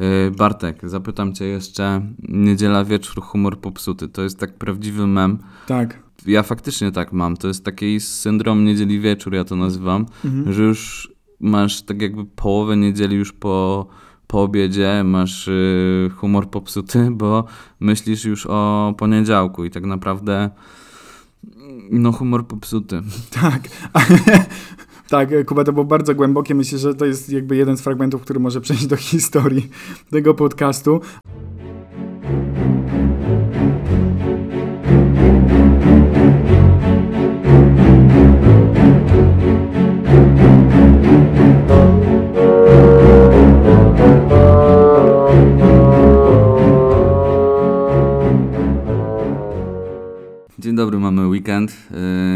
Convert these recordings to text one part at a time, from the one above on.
Yy, Bartek, zapytam cię jeszcze, niedziela wieczór, humor popsuty, to jest tak prawdziwy mem. Tak. Ja faktycznie tak mam, to jest taki syndrom niedzieli wieczór, ja to nazywam, Mhm. że już masz tak jakby połowę niedzieli już po, po obiedzie, masz yy, humor popsuty, bo myślisz już o poniedziałku i tak naprawdę no humor popsuty. Tak. tak, Kuba, to było bardzo głębokie. Myślę, że to jest jakby jeden z fragmentów, który może przejść do historii tego podcastu. Dobry, mamy weekend.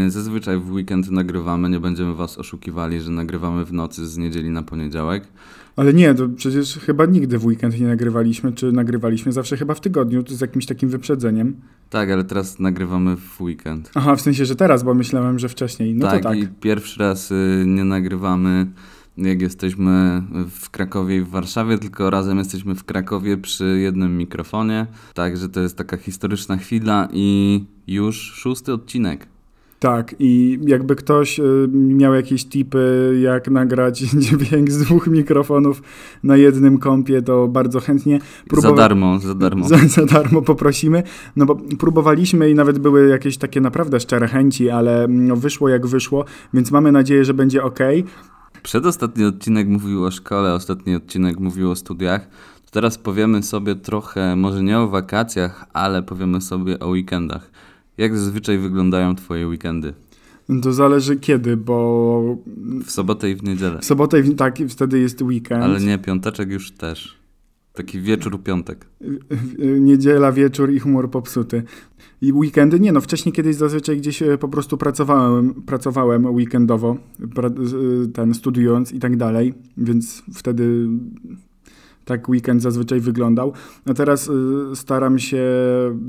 Yy, Zazwyczaj w weekend nagrywamy, nie będziemy was oszukiwali, że nagrywamy w nocy z niedzieli na poniedziałek. Ale nie, to przecież chyba nigdy w weekend nie nagrywaliśmy, czy nagrywaliśmy zawsze chyba w tygodniu, z jakimś takim wyprzedzeniem. Tak, ale teraz nagrywamy w weekend. Aha, w sensie, że teraz, bo myślałem, że wcześniej. No tak, to tak. i pierwszy raz y, nie nagrywamy jak jesteśmy w Krakowie i w Warszawie, tylko razem jesteśmy w Krakowie przy jednym mikrofonie. Także to jest taka historyczna chwila i już szósty odcinek. Tak, i jakby ktoś y, miał jakieś tipy, jak nagrać dźwięk z dwóch mikrofonów na jednym kompie, to bardzo chętnie. Za darmo, za darmo. Za, za darmo poprosimy. No bo próbowaliśmy i nawet były jakieś takie naprawdę szczere chęci, ale no, wyszło jak wyszło, więc mamy nadzieję, że będzie ok. Przedostatni odcinek mówił o szkole, ostatni odcinek mówił o studiach. To teraz powiemy sobie trochę, może nie o wakacjach, ale powiemy sobie o weekendach. Jak zazwyczaj wyglądają Twoje weekendy? To zależy kiedy, bo W sobotę i w niedzielę. w sobotę i w- tak, wtedy jest weekend. Ale nie, piąteczek już też. Taki wieczór piątek. Niedziela, wieczór i humor popsuty. I weekendy? Nie, no wcześniej kiedyś zazwyczaj gdzieś e, po prostu pracowałem, pracowałem weekendowo, pra, y, ten studiując i tak dalej, więc wtedy tak weekend zazwyczaj wyglądał. No teraz y, staram się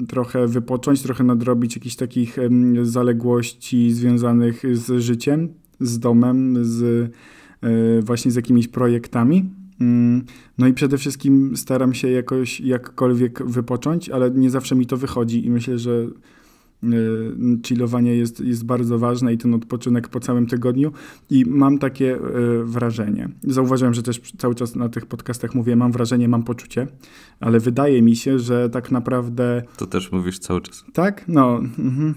trochę wypocząć, trochę nadrobić jakichś takich zaległości związanych z życiem, z domem, z właśnie z jakimiś projektami. Mm, No i przede wszystkim staram się jakoś jakkolwiek wypocząć, ale nie zawsze mi to wychodzi i myślę, że y, chillowanie jest, jest bardzo ważne i ten odpoczynek po całym tygodniu i mam takie y, wrażenie. Zauważyłem, że też cały czas na tych podcastach mówię, mam wrażenie, mam poczucie, ale wydaje mi się, że tak naprawdę To też mówisz cały czas. tak? No. Mhm.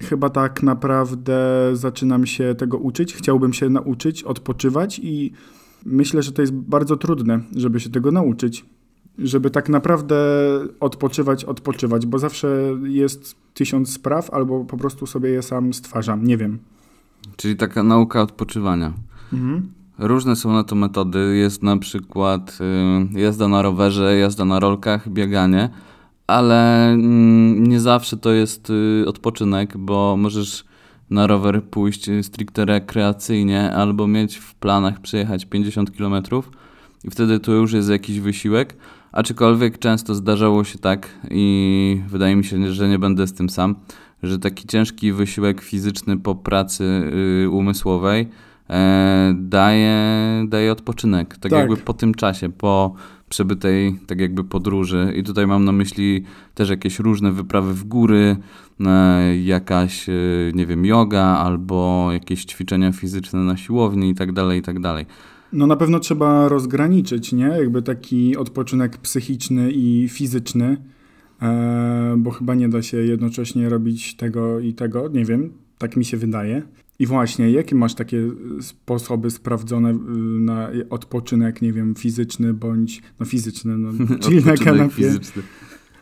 Chyba tak naprawdę zaczynam się tego uczyć. Chciałbym się nauczyć, odpoczywać i myślę, że to jest bardzo trudne, żeby się tego nauczyć. Żeby tak naprawdę odpoczywać, odpoczywać, bo zawsze jest tysiąc spraw, albo po prostu sobie je sam stwarzam. Nie wiem. Czyli taka nauka odpoczywania. Mhm. Różne są na to metody. Jest na przykład y, jazda na rowerze, jazda na rolkach, bieganie, ale mm, nie zawsze to jest y, odpoczynek, bo możesz na rower pójść stricte rekreacyjnie albo mieć w planach przejechać 50 km i wtedy to już jest jakiś wysiłek. Aczkolwiek często zdarzało się tak i wydaje mi się, że nie będę z tym sam, że taki ciężki wysiłek fizyczny po pracy y, umysłowej e, daje, daje odpoczynek. Tak, Tak. jakby po tym czasie, po przebytej tak jakby podróży. I tutaj mam na myśli też jakieś różne wyprawy w góry, e, jakaś, e, nie wiem, yoga albo jakieś ćwiczenia fizyczne na siłowni i tak dalej, i tak dalej. No na pewno trzeba rozgraniczyć, nie? Jakby taki odpoczynek psychiczny i fizyczny, e, bo chyba nie da się jednocześnie robić tego i tego, nie wiem, tak mi się wydaje. I właśnie, jakie masz takie sposoby sprawdzone y, na odpoczynek, nie wiem, fizyczny bądź, no fizyczny, no, czyli na kanapie. fizyczny.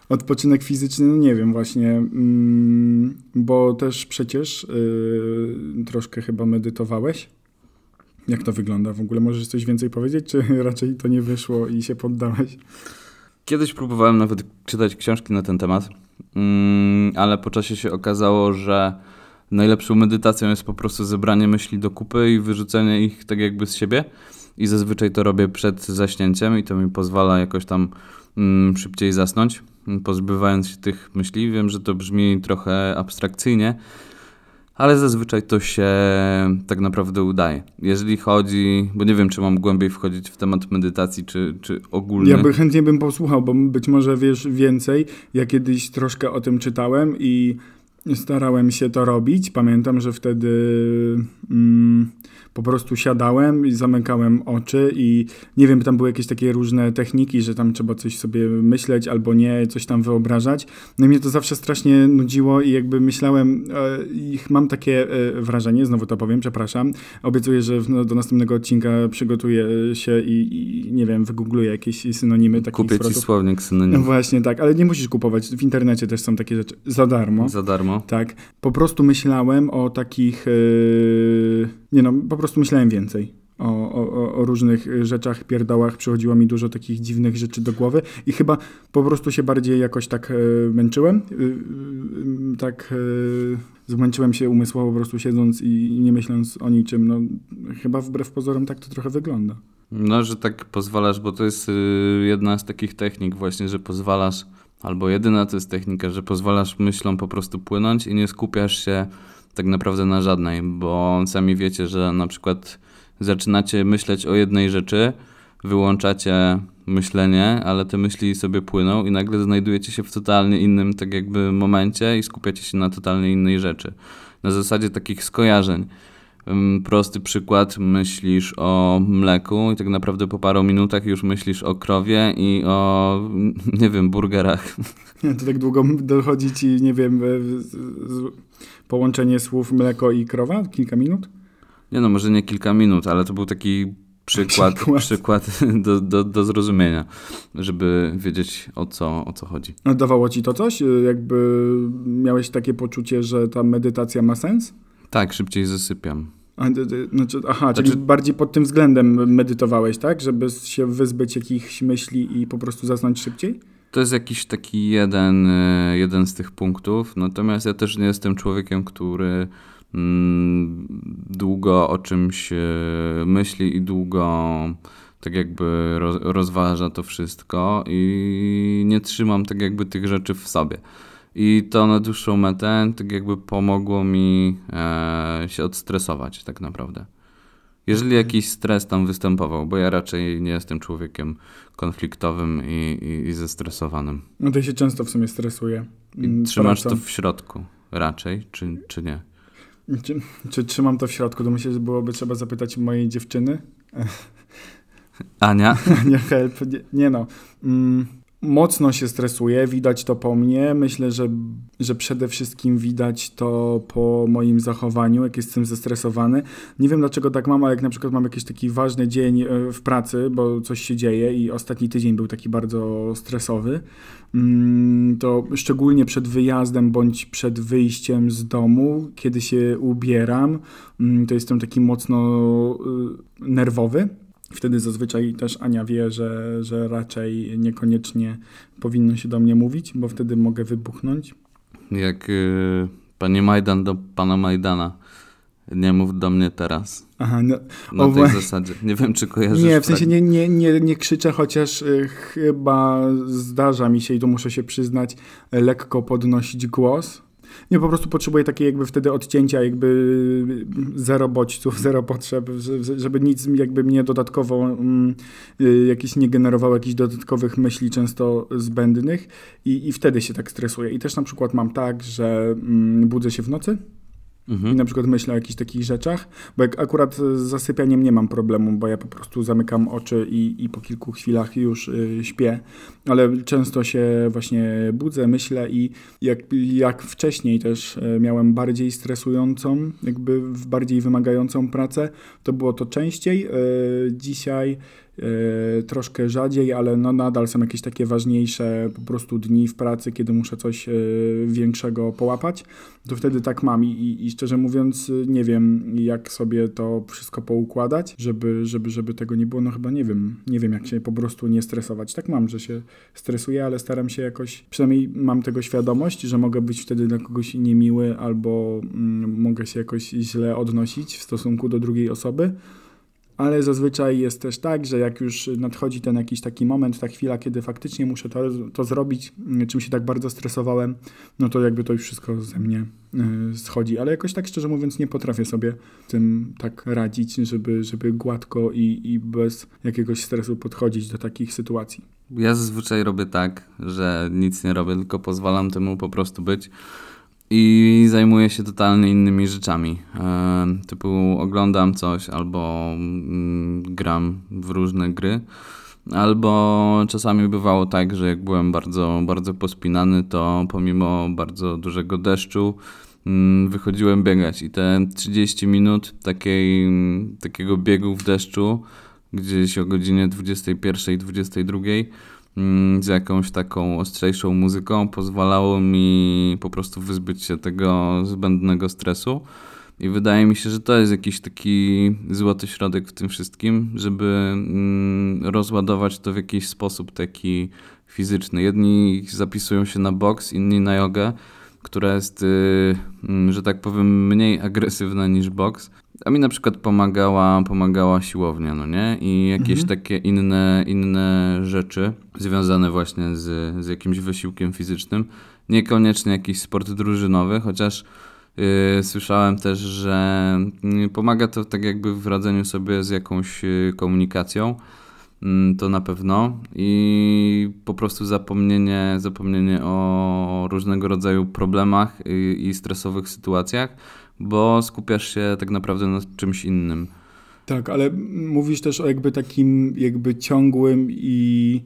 Odpoczynek fizyczny, no nie wiem właśnie, mm, bo też przecież y, troszkę chyba medytowałeś. Jak to wygląda w ogóle? Możesz coś więcej powiedzieć, czy raczej to nie wyszło i się poddałeś? Kiedyś próbowałem nawet czytać książki na ten temat, mm, ale po czasie się okazało, że najlepszą medytacją jest po prostu zebranie myśli do kupy i wyrzucenie ich tak jakby z siebie. I zazwyczaj to robię przed zaśnięciem i to mi pozwala jakoś tam mm, szybciej zasnąć, pozbywając się tych myśli. Wiem, że to brzmi trochę abstrakcyjnie, ale zazwyczaj to się tak naprawdę udaje. Jeżeli chodzi, bo nie wiem, czy mam głębiej wchodzić w temat medytacji, czy, czy ogólnie. Ja by chętnie bym posłuchał, bo być może wiesz więcej. Ja kiedyś troszkę o tym czytałem i starałem się to robić. Pamiętam, że wtedy mm, po prostu siadałem i zamykałem oczy i nie wiem, tam były jakieś takie różne techniki, że tam trzeba coś sobie myśleć albo nie, coś tam wyobrażać. No i mnie to zawsze strasznie nudziło i jakby myślałem, e, mam takie e, wrażenie, znowu to powiem, przepraszam, obiecuję, że no, do następnego odcinka przygotuję się i, i nie wiem, wygoogluję jakieś synonimy takich Kupię ci słownik No synonim właśnie, tak, ale nie musisz kupować. W internecie też są takie rzeczy za darmo. za darmo. Tak. Po prostu myślałem o takich. Yy... Nie no, po prostu myślałem więcej. O, o, o różnych rzeczach, pierdołach, przychodziło mi dużo takich dziwnych rzeczy do głowy i chyba po prostu się bardziej jakoś tak e, męczyłem. Y, y, tak zmęczyłem się umysłowo po prostu siedząc i, nie myśląc o niczym. No, chyba wbrew pozorom tak to trochę wygląda. No, że tak pozwalasz, bo to jest y, jedna z takich technik właśnie, że pozwalasz, albo jedyna to jest technika, że pozwalasz myślom po prostu płynąć i nie skupiasz się tak naprawdę na żadnej, bo sami wiecie, że na przykład zaczynacie myśleć o jednej rzeczy, wyłączacie myślenie, ale te myśli sobie płyną i nagle znajdujecie się w totalnie innym tak jakby momencie i skupiacie się na totalnie innej rzeczy. Na zasadzie takich skojarzeń. Prosty przykład, myślisz o mleku i tak naprawdę po paru minutach już myślisz o krowie i o, nie wiem, burgerach. Nie, to tak długo dochodzi ci, nie wiem, połączenie słów mleko i krowa? Kilka minut? Nie no, może nie kilka minut, ale to był taki przykład, Przykład. przykład do, do, do zrozumienia, żeby wiedzieć o co, o co chodzi. A Dawało ci to coś? Y, Jakby miałeś takie poczucie, że ta medytacja ma sens? Tak, szybciej zasypiam. D- Znaczy, aha, czyli Znaczy- bardziej pod tym względem medytowałeś, tak? Żeby się wyzbyć jakichś myśli i po prostu zasnąć szybciej? To jest jakiś taki jeden, y, jeden z tych punktów. Natomiast ja też nie jestem człowiekiem, który mm, długo o czymś y, myśli i długo tak jakby roz, rozważa to wszystko i nie trzymam tak jakby tych rzeczy w sobie. I to na dłuższą metę tak jakby pomogło mi e, się odstresować tak naprawdę. Jeżeli jakiś stres tam występował, bo ja raczej nie jestem człowiekiem konfliktowym i, i, i zestresowanym. No to się często w sumie stresuje. I mm, trzymasz pracą. to w środku raczej, czy, czy nie? Czy, czy trzymam to w środku? To myślę, że byłoby trzeba zapytać mojej dziewczyny. Ania? nie help, nie, nie no. Mm, mocno się stresuję, widać to po mnie. Myślę, że, że przede wszystkim widać to po moim zachowaniu, jak jestem zestresowany. Nie wiem dlaczego tak mam, ale jak na przykład mam jakiś taki ważny dzień e, w pracy, bo coś się dzieje i ostatni tydzień był taki bardzo stresowy, mm, to szczególnie przed wyjazdem bądź przed wyjściem z domu, kiedy się ubieram, mm, to jestem taki mocno y, nerwowy. Wtedy zazwyczaj też Ania wie, że, że raczej niekoniecznie powinno się do mnie mówić, bo wtedy mogę wybuchnąć. Jak y, pani Majdan do pana Majdana. Nie mów do mnie teraz. Aha, no, Na tej zasadzie. Nie wiem, czy kojarzysz. nie, w sensie nie, nie, nie, nie krzyczę, chociaż y, chyba zdarza mi się i tu muszę się przyznać, lekko podnosić głos. Nie, po prostu potrzebuję takiej jakby wtedy odcięcia, jakby zero bodźców, zero potrzeb, że- żeby nic jakby mnie dodatkowo mm, y, jakieś nie generowało jakichś dodatkowych myśli, często zbędnych i, i wtedy się tak stresuję. I też na przykład mam tak, że mm, budzę się w nocy i Mhm. na przykład myślę o jakichś takich rzeczach, bo jak akurat z zasypianiem nie mam problemu, bo ja po prostu zamykam oczy i, i po kilku chwilach już y, śpię, ale często się właśnie budzę, myślę i jak, jak wcześniej też y, miałem bardziej stresującą, jakby bardziej wymagającą pracę, to było to częściej. Y, dzisiaj troszkę rzadziej, ale no nadal są jakieś takie ważniejsze po prostu dni w pracy, kiedy muszę coś y, większego połapać. To wtedy tak mam I, i, szczerze mówiąc y, nie wiem jak sobie to wszystko poukładać, żeby, żeby, żeby tego nie było, no chyba nie wiem, nie wiem jak się po prostu nie stresować. Tak mam, że się stresuję, ale staram się jakoś, przynajmniej mam tego świadomość, że mogę być wtedy dla kogoś niemiły albo mm, mogę się jakoś źle odnosić w stosunku do drugiej osoby, ale zazwyczaj jest też tak, że jak już nadchodzi ten jakiś taki moment, ta chwila, kiedy faktycznie muszę to, to zrobić, y, czym się tak bardzo stresowałem, no to jakby to już wszystko ze mnie y, schodzi. Ale jakoś tak szczerze mówiąc nie potrafię sobie tym tak radzić, żeby, żeby gładko i, i bez jakiegoś stresu podchodzić do takich sytuacji. Ja zazwyczaj robię tak, że nic nie robię, tylko pozwalam temu po prostu być i zajmuję się totalnie innymi rzeczami. E, typu oglądam coś albo mm, gram w różne gry. Albo czasami bywało tak, że jak byłem bardzo, bardzo pospinany, to pomimo bardzo dużego deszczu mm, wychodziłem biegać i te 30 minut takiej, takiego biegu w deszczu gdzieś o godzinie 21-22 mm, z jakąś taką ostrzejszą muzyką pozwalało mi po prostu wyzbyć się tego zbędnego stresu. I wydaje mi się, że to jest jakiś taki złoty środek w tym wszystkim, żeby mm, rozładować to w jakiś sposób taki fizyczny. Jedni zapisują się na boks, inni na jogę, która jest, y, mm, że tak powiem, mniej agresywna niż boks. A mi na przykład pomagała, pomagała siłownia, no nie? I jakieś Mhm. takie inne, inne rzeczy związane właśnie z, z jakimś wysiłkiem fizycznym. Niekoniecznie jakiś sport drużynowy, chociaż yy, słyszałem też, że yy, pomaga to tak jakby w radzeniu sobie z jakąś yy, komunikacją. Mm, To na pewno. I po prostu zapomnienie, zapomnienie o różnego rodzaju problemach i, i stresowych sytuacjach, bo skupiasz się tak naprawdę na czymś innym. Tak, ale mówisz też o jakby takim jakby ciągłym i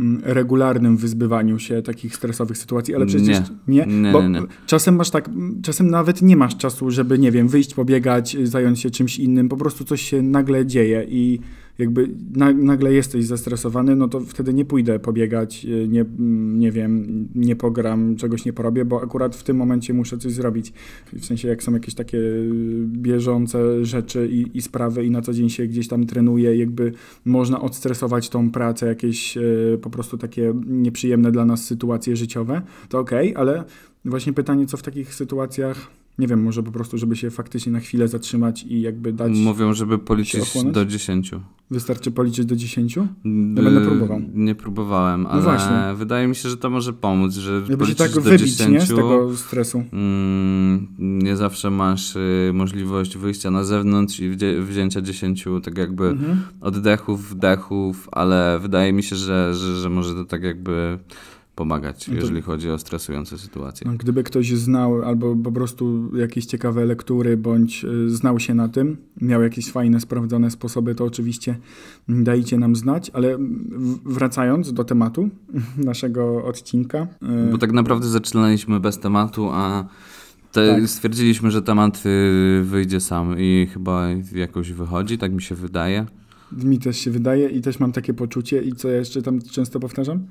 mm, regularnym wyzbywaniu się takich stresowych sytuacji, ale przecież Nie. nie, Nie, bo nie, nie. czasem masz tak, czasem nawet nie masz czasu, żeby nie wiem, wyjść pobiegać, zająć się czymś innym, po prostu coś się nagle dzieje i jakby na, nagle jesteś zestresowany, no to wtedy nie pójdę pobiegać, y, nie, mm, nie wiem, nie pogram, czegoś nie porobię, bo akurat w tym momencie muszę coś zrobić. W sensie jak są jakieś takie y, bieżące rzeczy i, i sprawy i na co dzień się gdzieś tam trenuje, jakby można odstresować tą pracę, jakieś y, po prostu takie nieprzyjemne dla nas sytuacje życiowe, to okej, ale właśnie pytanie, co w takich sytuacjach, nie wiem, może po prostu, żeby się faktycznie na chwilę zatrzymać i jakby dać, Mówią, żeby policzyć do 10. wystarczy policzyć do 10? Ja będę próbował. Nie próbowałem, ale właśnie. wydaje mi się, że to może pomóc, że się policzyć tak do wybić, 10. nie, z tego stresu. Mm, nie zawsze masz y, możliwość wyjścia na zewnątrz i wzię- wzięcia 10 tak jakby Mhm. oddechów, wdechów, ale wydaje mi się, że, że, że może to tak jakby pomagać, No to- jeżeli chodzi o stresujące sytuacje. No, Gdyby ktoś znał albo po prostu jakieś ciekawe lektury, bądź y, znał się na tym, miał jakieś fajne, sprawdzone sposoby, to oczywiście dajcie nam znać, ale wracając do tematu naszego odcinka. y, Bo tak naprawdę zaczynaliśmy bez tematu, a Tak. stwierdziliśmy, że temat y, wyjdzie sam i chyba jakoś wychodzi, tak mi się wydaje. Mi też się wydaje i też mam takie poczucie i co ja jeszcze tam często powtarzam?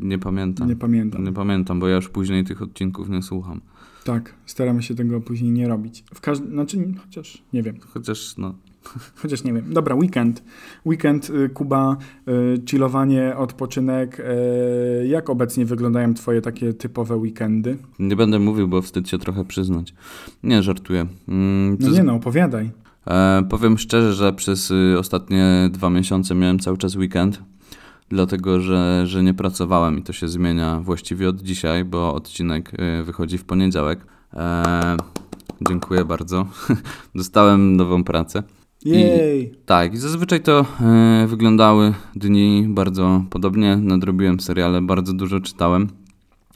Nie pamiętam. Nie pamiętam. Nie pamiętam, bo ja już później tych odcinków nie słucham. Tak, staramy się tego później nie robić. W każdym, znaczy, chociaż nie wiem. Chociaż no, Chociaż nie wiem. Dobra, weekend. Weekend, y, Kuba, y, chillowanie, odpoczynek. y, Jak obecnie wyglądają twoje takie typowe weekendy? nie będę mówił, bo wstyd się trochę przyznać. Nie, żartuję. Mm, No nie no, opowiadaj. E, powiem szczerze, że przez ostatnie dwa miesiące miałem cały czas weekend, dlatego że, że nie pracowałem i to się zmienia właściwie od dzisiaj, bo odcinek y, wychodzi w poniedziałek. E, dziękuję bardzo. Dostałem nową pracę. Jej! Tak, i zazwyczaj to e, wyglądały dni bardzo podobnie. Nadrobiłem seriale, bardzo dużo czytałem.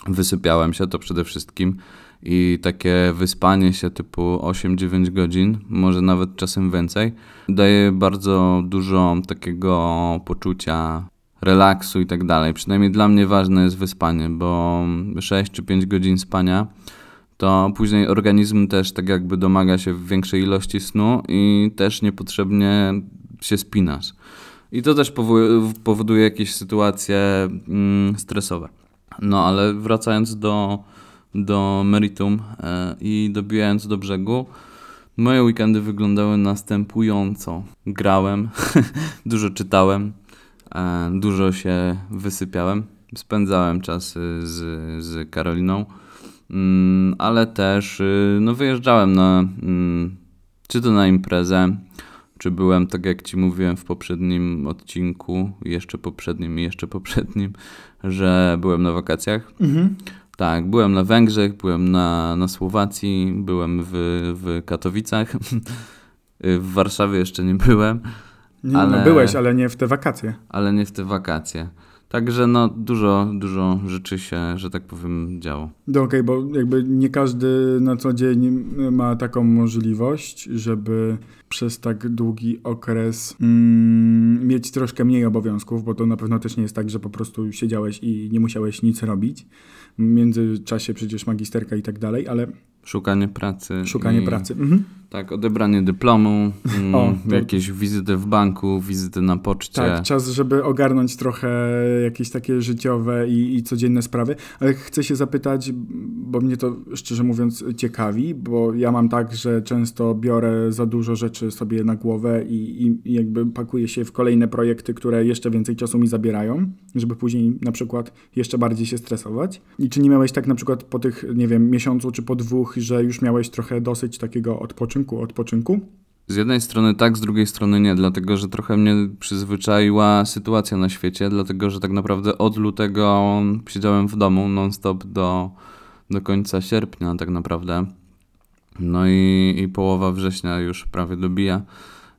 Wysypiałem się to przede wszystkim. I takie wyspanie się typu 8-9 godzin, może nawet czasem więcej, daje bardzo dużo takiego poczucia relaksu i tak dalej. Przynajmniej dla mnie ważne jest wyspanie, bo 6 czy 5 godzin spania to później organizm też tak jakby domaga się większej ilości snu i też niepotrzebnie się spinasz. I to też powo- powoduje jakieś sytuacje mm, stresowe. No ale wracając do, do meritum e, i dobijając do brzegu, moje weekendy wyglądały następująco. Grałem, dużo czytałem, dużo się wysypiałem, spędzałem czas y, z, z Karoliną. Mm, ale też y, no, wyjeżdżałem na, mm, czy to na imprezę, czy byłem, tak jak ci mówiłem w poprzednim odcinku, jeszcze poprzednim i jeszcze poprzednim, że byłem na wakacjach. Mhm. Tak, byłem na Węgrzech, byłem na, na Słowacji, byłem w, w Katowicach. w Warszawie jeszcze nie byłem, Nie, Ale- no, byłeś, ale nie w te wakacje. ale nie w te wakacje. Także no dużo, dużo rzeczy się, że tak powiem, działo. No okej, bo jakby nie każdy na co dzień ma taką możliwość, żeby przez tak długi okres mm, mieć troszkę mniej obowiązków, bo to na pewno też nie jest tak, że po prostu siedziałeś i nie musiałeś nic robić. W międzyczasie przecież magisterka i tak dalej, ale Szukanie pracy. szukanie pracy. Mhm. Tak, odebranie dyplomu, mm, O, to- jakieś wizyty w banku, wizyty na poczcie. Tak, czas, żeby ogarnąć trochę jakieś takie życiowe i, i codzienne sprawy, ale chcę się zapytać, bo mnie to szczerze mówiąc ciekawi, bo ja mam tak, że często biorę za dużo rzeczy sobie na głowę i, i, i jakby pakuję się w kolejne projekty, które jeszcze więcej czasu mi zabierają, żeby później na przykład jeszcze bardziej się stresować. I czy nie miałeś tak na przykład po tych, nie wiem, miesiącu czy po dwóch, że już miałeś trochę dosyć takiego odpoczynku, odpoczynku? Z jednej strony tak, z drugiej strony nie, dlatego że trochę mnie przyzwyczaiła sytuacja na świecie, dlatego że tak naprawdę od lutego siedziałem w domu non-stop do, do końca sierpnia tak naprawdę. No i, i połowa września już prawie dobija.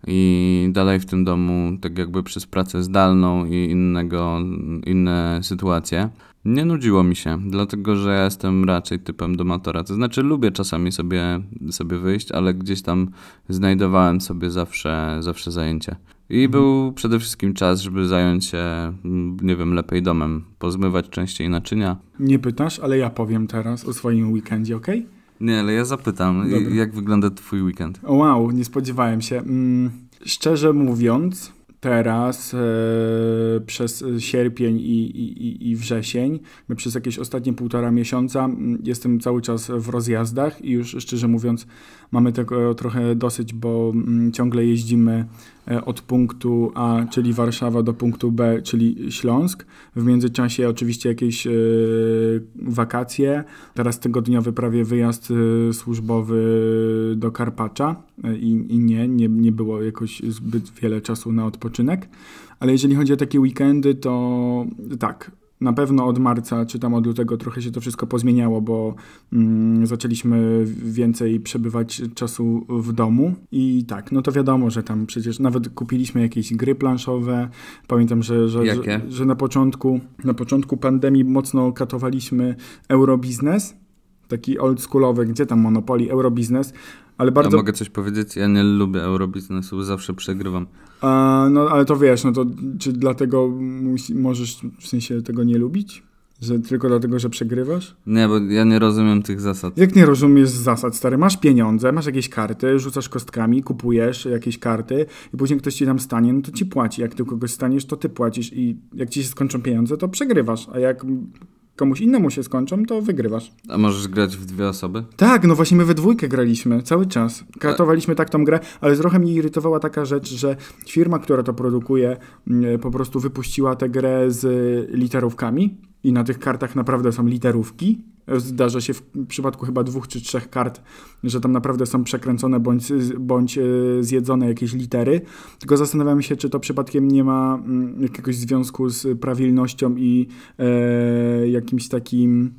I dalej w tym domu, tak jakby przez pracę zdalną i innego, inne sytuacje, nie nudziło mi się, dlatego że ja jestem raczej typem domatora. To znaczy, lubię czasami sobie, sobie wyjść, ale gdzieś tam znajdowałem sobie zawsze, zawsze zajęcie. I był przede wszystkim czas, żeby zająć się, mm, nie wiem, lepiej domem, pozmywać częściej naczynia. Nie pytasz, ale ja powiem teraz o swoim weekendzie, okej? Nie, ale ja zapytam, Dobra. jak wygląda twój weekend? O, Wow, nie spodziewałem się. Mm, szczerze mówiąc, teraz e, przez sierpień i, i, i- wrzesień, przez jakieś ostatnie półtora miesiąca mm, jestem cały czas w rozjazdach i już szczerze mówiąc mamy tego trochę dosyć, bo mm, ciągle jeździmy e, od punktu A, czyli Warszawa, do punktu B, czyli Śląsk. W międzyczasie oczywiście jakieś e, wakacje, teraz tygodniowy prawie wyjazd e, służbowy do Karpacza e, i, i nie, nie, nie było jakoś zbyt wiele czasu na odpoczynek. Ale jeżeli chodzi o takie weekendy, to tak. Na pewno od marca czy tam od lutego trochę się to wszystko pozmieniało, bo mm, zaczęliśmy więcej przebywać czasu w domu. I tak, no to wiadomo, że tam przecież nawet kupiliśmy jakieś gry planszowe. Pamiętam, że, że, że, że na, początku, na początku pandemii mocno katowaliśmy Eurobiznes. Taki oldschoolowy, gdzie tam Monopoly, Eurobiznes. Ale bardzo. Ja mogę coś powiedzieć? Ja nie lubię eurobiznesu, zawsze przegrywam. A, no ale to wiesz, no to czy dlatego musi, możesz w sensie tego nie lubić? Że tylko dlatego, że przegrywasz? Nie, bo ja nie rozumiem tych zasad. Jak nie rozumiesz zasad, stary? Masz pieniądze, masz jakieś karty, rzucasz kostkami, kupujesz jakieś karty i później ktoś ci tam stanie, no to ci płaci. Jak ty kogoś staniesz, to ty płacisz i jak ci się skończą pieniądze, to przegrywasz. A jak komuś innemu się skończą, to wygrywasz. A możesz grać w dwie osoby? Tak, no właśnie my we dwójkę graliśmy cały czas. Katowaliśmy tak tą grę, ale trochę mnie irytowała taka rzecz, że firma, która to produkuje, mm, po prostu wypuściła tę grę z literówkami i na tych kartach naprawdę są literówki. Zdarza się w przypadku chyba dwóch czy trzech kart, że tam naprawdę są przekręcone bądź, bądź e, zjedzone jakieś litery. Tylko zastanawiam się, czy to przypadkiem nie ma mm, jakiegoś związku z prawilnością i e, jakimś takim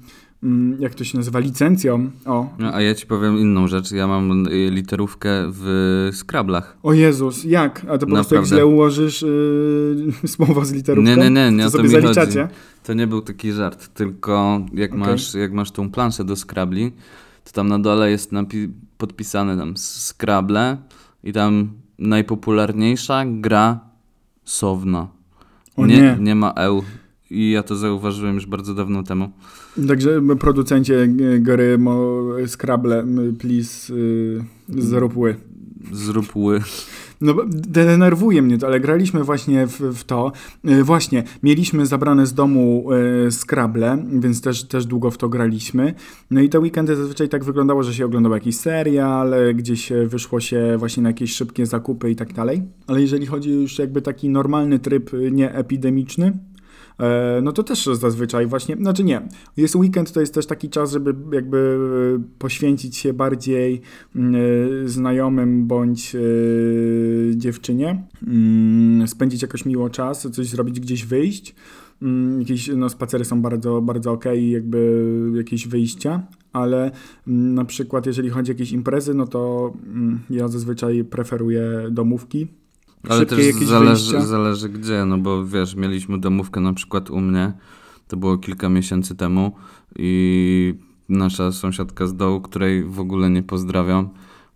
jak to się nazywa, licencją. O, No, a ja ci powiem inną rzecz. Ja mam y, literówkę w Scrablach. o Jezus, jak? A to po prostu jak źle ułożysz yy, słowo z literówką, Nie, nie, nie, nie to to mi chodzi. zaliczacie. To nie był taki żart, tylko jak, Okej. masz, jak masz tą planszę do Scrabli, to tam na dole jest podpisane tam Scrabble i tam najpopularniejsza gra Sowna. O nie, nie. nie ma EU. I ja to zauważyłem już bardzo dawno temu. Także producencie y, gry mo, Scrabble, please y, zrób ły. Zrób ły. No, denerwuje mnie to, ale graliśmy właśnie w, w to. Y, Właśnie, mieliśmy zabrane z domu y, Scrabble, więc też, też długo w to graliśmy. No i te weekendy zazwyczaj tak wyglądało, że się oglądał jakiś serial, gdzieś wyszło się właśnie na jakieś szybkie zakupy i tak dalej. Ale jeżeli chodzi już jakby taki normalny tryb, y, nie epidemiczny, e, no to też zazwyczaj właśnie, znaczy nie, jest weekend, to jest też taki czas, żeby jakby e, poświęcić się bardziej mm, e, znajomym bądź e, dziewczynie, mm, spędzić jakoś miło czas, coś zrobić, gdzieś wyjść. Mm, Jakieś no, spacery są bardzo, bardzo okej, jakby jakieś wyjścia, ale na przykład jeżeli chodzi o jakieś imprezy, no to ja zazwyczaj preferuję domówki. Ale też zależy, wyjścia. zależy gdzie, no bo wiesz, mieliśmy domówkę na przykład u mnie, to było kilka miesięcy temu i nasza sąsiadka z dołu, której w ogóle nie pozdrawiam,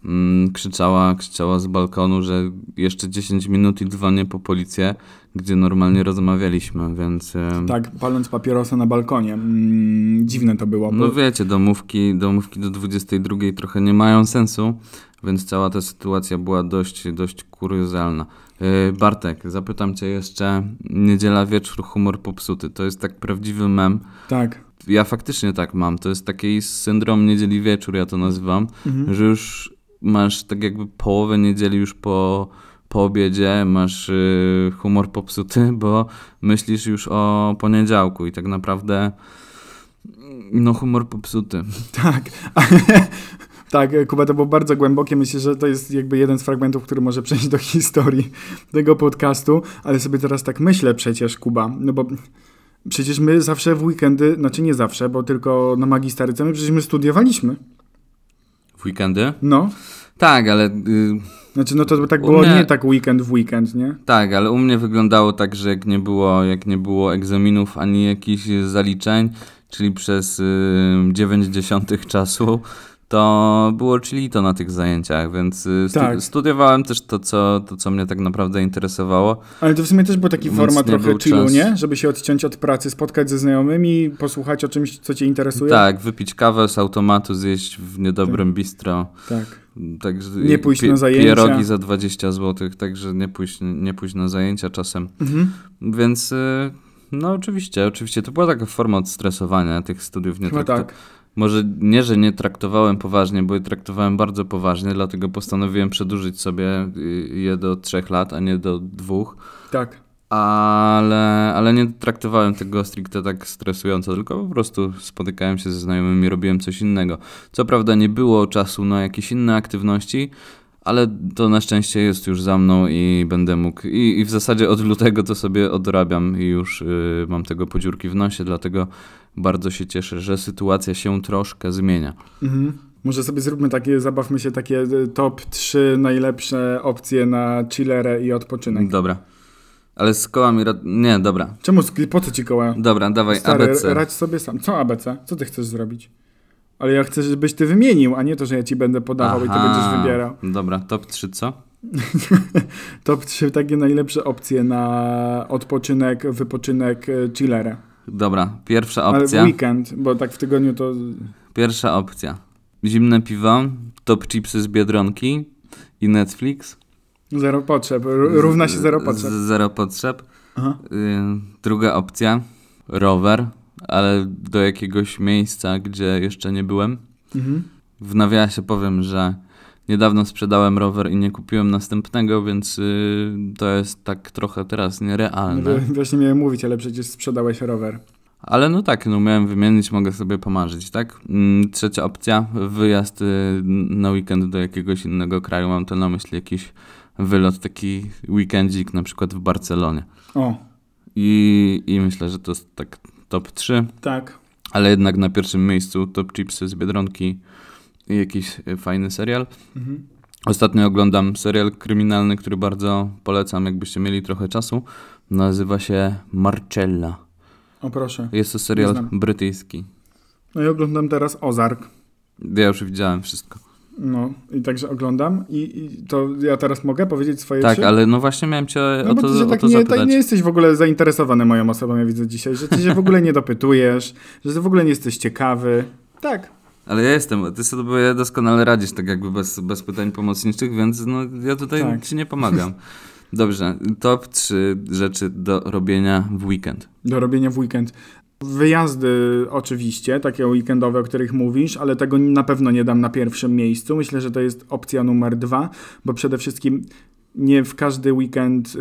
mm, krzyczała, krzyczała z balkonu, że jeszcze 10 minut i dzwonię po policję, gdzie normalnie rozmawialiśmy, więc... Tak, paląc papierosa na balkonie. Mm, dziwne to było. Bo... No wiecie, domówki, domówki do 22 trochę nie mają sensu, więc cała ta sytuacja była dość, dość kuriozalna. Yy, Bartek, zapytam cię jeszcze, niedziela wieczór, humor popsuty, to jest tak prawdziwy mem. Tak. Ja faktycznie tak mam, to jest taki syndrom niedzieli wieczór, ja to nazywam, Mhm. że już masz tak jakby połowę niedzieli już po, po obiedzie, masz yy, humor popsuty, bo myślisz już o poniedziałku i tak naprawdę no humor popsuty. Tak. tak, Kuba, to było bardzo głębokie. Myślę, że to jest jakby jeden z fragmentów, który może przejść do historii tego podcastu, ale sobie teraz tak myślę przecież, Kuba, no bo przecież my zawsze w weekendy, znaczy nie zawsze, bo tylko na magisteryce, my przecież my studiowaliśmy. W weekendy? No. Tak, ale y, Znaczy, no to tak było mnie- nie tak weekend w weekend, nie? tak, ale u mnie wyglądało tak, że jak nie było, jak nie było egzaminów ani jakichś zaliczeń, czyli przez y, 90 czasu, to było czyli to na tych zajęciach, więc y, stu- Tak. studiowałem też to co, to, co mnie tak naprawdę interesowało. Ale to w sumie też był taki format trochę chillu, nie? Żeby się odciąć od pracy, spotkać ze znajomymi, posłuchać o czymś, co cię interesuje. Tak, wypić kawę z automatu, zjeść w niedobrym bistro. Tak. Także Nie pójść na zajęcia. Pierogi za 20 zł, także nie pójść, nie pójść na zajęcia czasem. Mhm. Więc y, no oczywiście, oczywiście to była taka forma odstresowania tych studiów. Nie Chyba traktu- tak. Może nie, że nie traktowałem poważnie, bo je traktowałem bardzo poważnie, dlatego postanowiłem przedłużyć sobie y, je do trzech lat, a nie do dwóch. Tak. Ale, ale nie traktowałem tego stricte tak stresująco, tylko po prostu spotykałem się ze znajomymi, robiłem coś innego. Co prawda nie było czasu na jakieś inne aktywności, ale to na szczęście jest już za mną i będę mógł. I, i w zasadzie od lutego to sobie odrabiam i już y, mam tego podziurki w nosie, dlatego bardzo się cieszę, że sytuacja się troszkę zmienia. Mhm. Może sobie zróbmy takie, zabawmy się, takie y, top 3 najlepsze opcje na chillerę i odpoczynek. Dobra. Ale z kołami. Nie, dobra. Czemu, po co ci koła? Dobra, dawaj Stary, ABC. radź sobie sam. Co ABC? Co ty chcesz zrobić? Ale ja chcę, żebyś ty wymienił, a nie to, że ja ci będę podawał i ty Aha, będziesz wybierał. Dobra, top 3 co? Top 3 takie najlepsze opcje na odpoczynek, wypoczynek, y, chillerę. Dobra, pierwsza Ale opcja. weekend, bo tak w tygodniu to... Pierwsza opcja. Zimne piwo, top chipsy z Biedronki i Netflix. Zero potrzeb. Równa się zero potrzeb. Z, zero potrzeb. Aha. Y, druga opcja. Rower, ale do jakiegoś miejsca, gdzie jeszcze nie byłem. Mhm. W nawiasie powiem, że niedawno sprzedałem rower i nie kupiłem następnego, więc y, to jest tak trochę teraz No, nierealne. wi- właśnie miałem mówić, ale przecież sprzedałeś rower. Ale no tak, no miałem wymienić, mogę sobie pomarzyć, tak? Mm, Trzecia opcja, wyjazd y, na weekend do jakiegoś innego kraju. Mam to na myśli jakiś wylot, taki weekendzik na przykład w Barcelonie. O, I, I myślę, że to jest tak top 3, tak. ale jednak na pierwszym miejscu top chipsy z Biedronki i jakiś y, fajny serial. Mhm. Ostatnio oglądam serial kryminalny, który bardzo polecam, jakbyście mieli trochę czasu. Nazywa się Marcella. O proszę. Jest to serial brytyjski. No i oglądam teraz Ozark. Ja już widziałem wszystko. No i także oglądam i, i to ja teraz mogę powiedzieć swoje Tak, trzy? ale no właśnie miałem cię No o to, ty się o tak to nie, zapytać. tak nie jesteś w ogóle zainteresowany moją osobą, ja widzę dzisiaj, że ty się w ogóle nie dopytujesz, że ty w ogóle nie jesteś ciekawy. Tak. Ale ja jestem, ty sobie doskonale radzisz, tak jakby bez, bez pytań pomocniczych, więc no, ja tutaj Tak. ci nie pomagam. Dobrze, top 3 rzeczy do robienia w weekend. Do robienia w weekend. Wyjazdy oczywiście, takie weekendowe, o których mówisz, ale tego na pewno nie dam na pierwszym miejscu. Myślę, że to jest opcja numer dwa, bo przede wszystkim nie w każdy weekend y,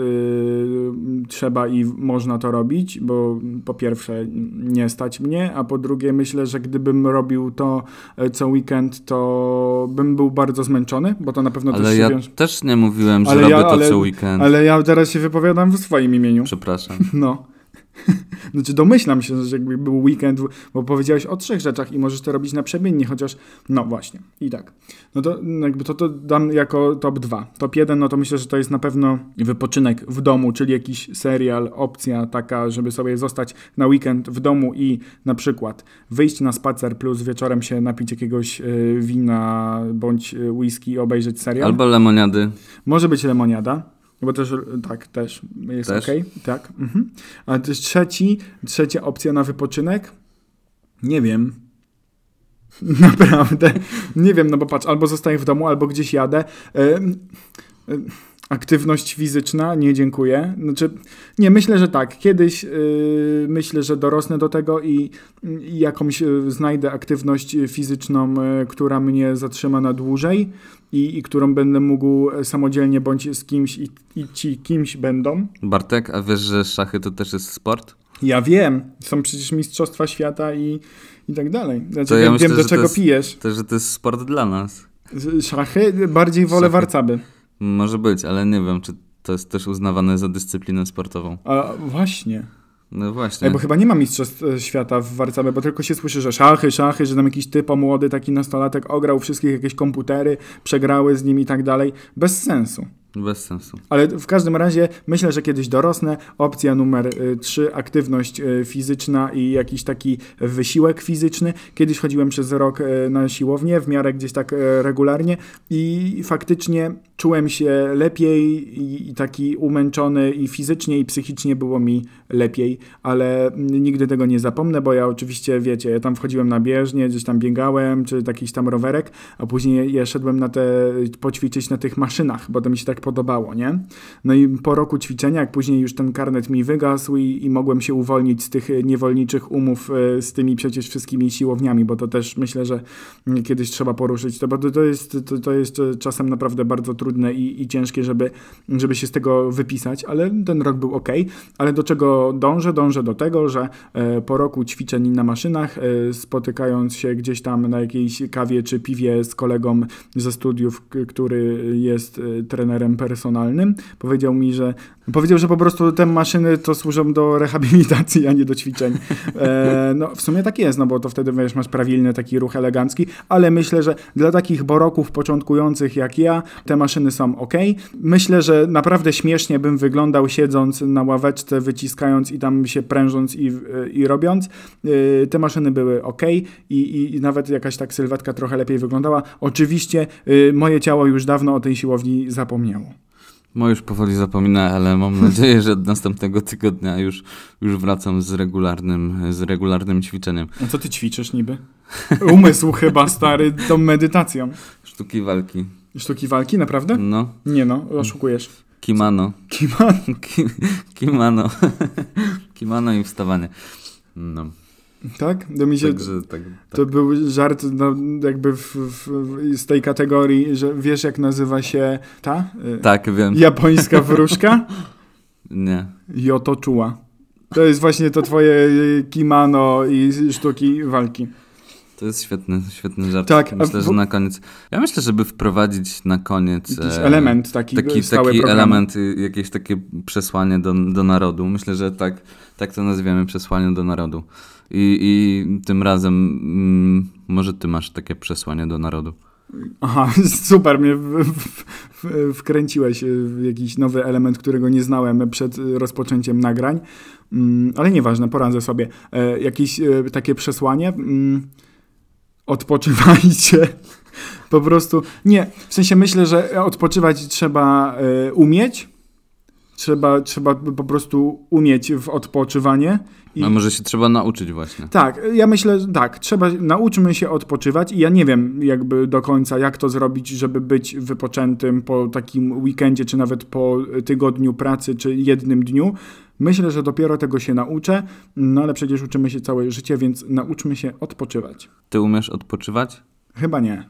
trzeba i można to robić, bo po pierwsze nie stać mnie, a po drugie myślę, że gdybym robił to e, co weekend, to bym był bardzo zmęczony, bo to na pewno Ale też się ja wiąże. też nie mówiłem, że Ale robię ja- to ale- co weekend. Ale ja teraz się wypowiadam w swoim imieniu. Przepraszam. No. Znaczy domyślam się, że jakby był weekend, bo powiedziałeś o trzech rzeczach i możesz to robić naprzemiennie, chociaż no właśnie. I tak. No to no jakby to, to dam jako top 2. Top 1 no to myślę, że to jest na pewno wypoczynek w domu, czyli jakiś serial, opcja taka, żeby sobie zostać na weekend w domu i na przykład wyjść na spacer plus wieczorem się napić jakiegoś y, wina bądź y, whisky i obejrzeć serial. Albo lemoniady. Może być lemoniada, bo też, tak, też jest Też? okej. Tak. Mhm. A też trzeci, trzecia opcja na wypoczynek? Nie wiem. Naprawdę. Nie wiem, no bo patrz, albo zostaję w domu, albo gdzieś jadę. Ym, ym, Aktywność fizyczna, nie dziękuję. Znaczy, nie, myślę, że tak. Kiedyś yy, myślę, że dorosnę do tego i, i jakąś yy, znajdę aktywność fizyczną, yy, która mnie zatrzyma na dłużej i, i którą będę mógł samodzielnie bądź z kimś i, i ci kimś będą. Bartek, a wiesz, że szachy to też jest sport? Ja wiem, są przecież Mistrzostwa Świata i, i tak dalej. Znaczy, To ja wiem, myślę, do czego jest- pijesz. To, że to jest sport dla nas. Szachy? Bardziej wolę Szachy. warcaby. Może być, ale nie wiem, czy to jest też uznawane za dyscyplinę sportową. A właśnie. No właśnie. Ej, bo chyba nie ma Mistrzostw e, Świata w warcaby, bo tylko się słyszy, że szachy, szachy, że tam jakiś typo młody, taki nastolatek ograł wszystkich jakieś komputery, przegrały z nim i tak dalej. Bez sensu. Bez sensu. Ale w każdym razie myślę, że kiedyś dorosnę. Opcja numer 3, aktywność y, fizyczna i jakiś taki wysiłek fizyczny. Kiedyś chodziłem przez rok y, na siłownię, w miarę gdzieś tak y, regularnie i faktycznie czułem się lepiej i taki umęczony i fizycznie i psychicznie było mi lepiej, ale mm, nigdy tego nie zapomnę, bo ja oczywiście, wiecie, ja tam wchodziłem na bieżnię, gdzieś tam biegałem, czy jakiś tam rowerek, a później ja szedłem na te, poćwiczyć na tych maszynach, bo to mi się tak podobało, nie? No i po roku ćwiczenia, jak później już ten karnet mi wygasł i, i mogłem się uwolnić z tych e, niewolniczych umów e, z tymi przecież wszystkimi siłowniami, bo to też myślę, że kiedyś trzeba poruszyć to, to, to, jest, to, to jest e, czasem naprawdę bardzo trudne i, i ciężkie, żeby, żeby się z tego wypisać, ale ten rok był ok. Ale do czego dążę? Dążę do tego, że po roku ćwiczeń na maszynach, spotykając się gdzieś tam na jakiejś kawie czy piwie z kolegą ze studiów, który jest e, trenerem personalnym, powiedział mi, że powiedział, że po prostu te maszyny to służą do rehabilitacji, a nie do ćwiczeń. E, no w sumie tak jest, no bo to wtedy wiesz, masz prawilny taki ruch elegancki, ale myślę, że dla takich boroków początkujących jak ja, te maszyny są ok. Myślę, że naprawdę śmiesznie bym wyglądał siedząc na ławeczce, wyciskając i tam się prężąc i, i robiąc. E, te maszyny były ok i, i, i nawet jakaś tak sylwetka trochę lepiej wyglądała. Oczywiście e, moje ciało już dawno o tej siłowni zapomniało. Mo już powoli zapomina, ale mam nadzieję, że od następnego tygodnia już, już wracam z regularnym, z regularnym ćwiczeniem. A co ty ćwiczysz niby? Umysł chyba, stary, tą medytacją. Sztuki walki. Sztuki walki, naprawdę? No, Nie no, oszukujesz. kimano. Kima? Ki, kimano. kimano i wstawanie. No, Tak? To mi się... także tak. tak. To był żart no, jakby w, w, z tej kategorii, że wiesz jak nazywa się ta? Tak, wiem. Japońska wróżka? Nie. Jotoczuła. To jest właśnie to twoje y, kimano i sztuki walki. To jest świetny, świetny żart. Tak, Myślę, w- że na koniec. Ja myślę, żeby wprowadzić na koniec. Jakiś e, element taki, Taki, stały taki element, y, jakieś takie przesłanie do, do narodu. Myślę, że tak, tak to nazwiemy przesłanie do narodu. I, i tym razem mm, może ty masz takie przesłanie do narodu. Aha, super, mnie w, w, w, wkręciłeś w jakiś nowy element, którego nie znałem przed rozpoczęciem nagrań, mm, ale nieważne, poradzę sobie. E, jakieś e, takie przesłanie. Mm, odpoczywajcie. Po prostu, nie, w sensie myślę, że odpoczywać trzeba e, umieć. Trzeba, trzeba po prostu umieć w odpoczywanie. I- A może się trzeba nauczyć właśnie. tak, ja myślę, że tak, trzeba, nauczmy się odpoczywać i ja nie wiem jakby do końca, jak to zrobić, żeby być wypoczętym po takim weekendzie, czy nawet po tygodniu pracy, czy jednym dniu. Myślę, że dopiero tego się nauczę, no ale przecież uczymy się całe życie, więc nauczmy się odpoczywać. Ty umiesz odpoczywać? Chyba nie.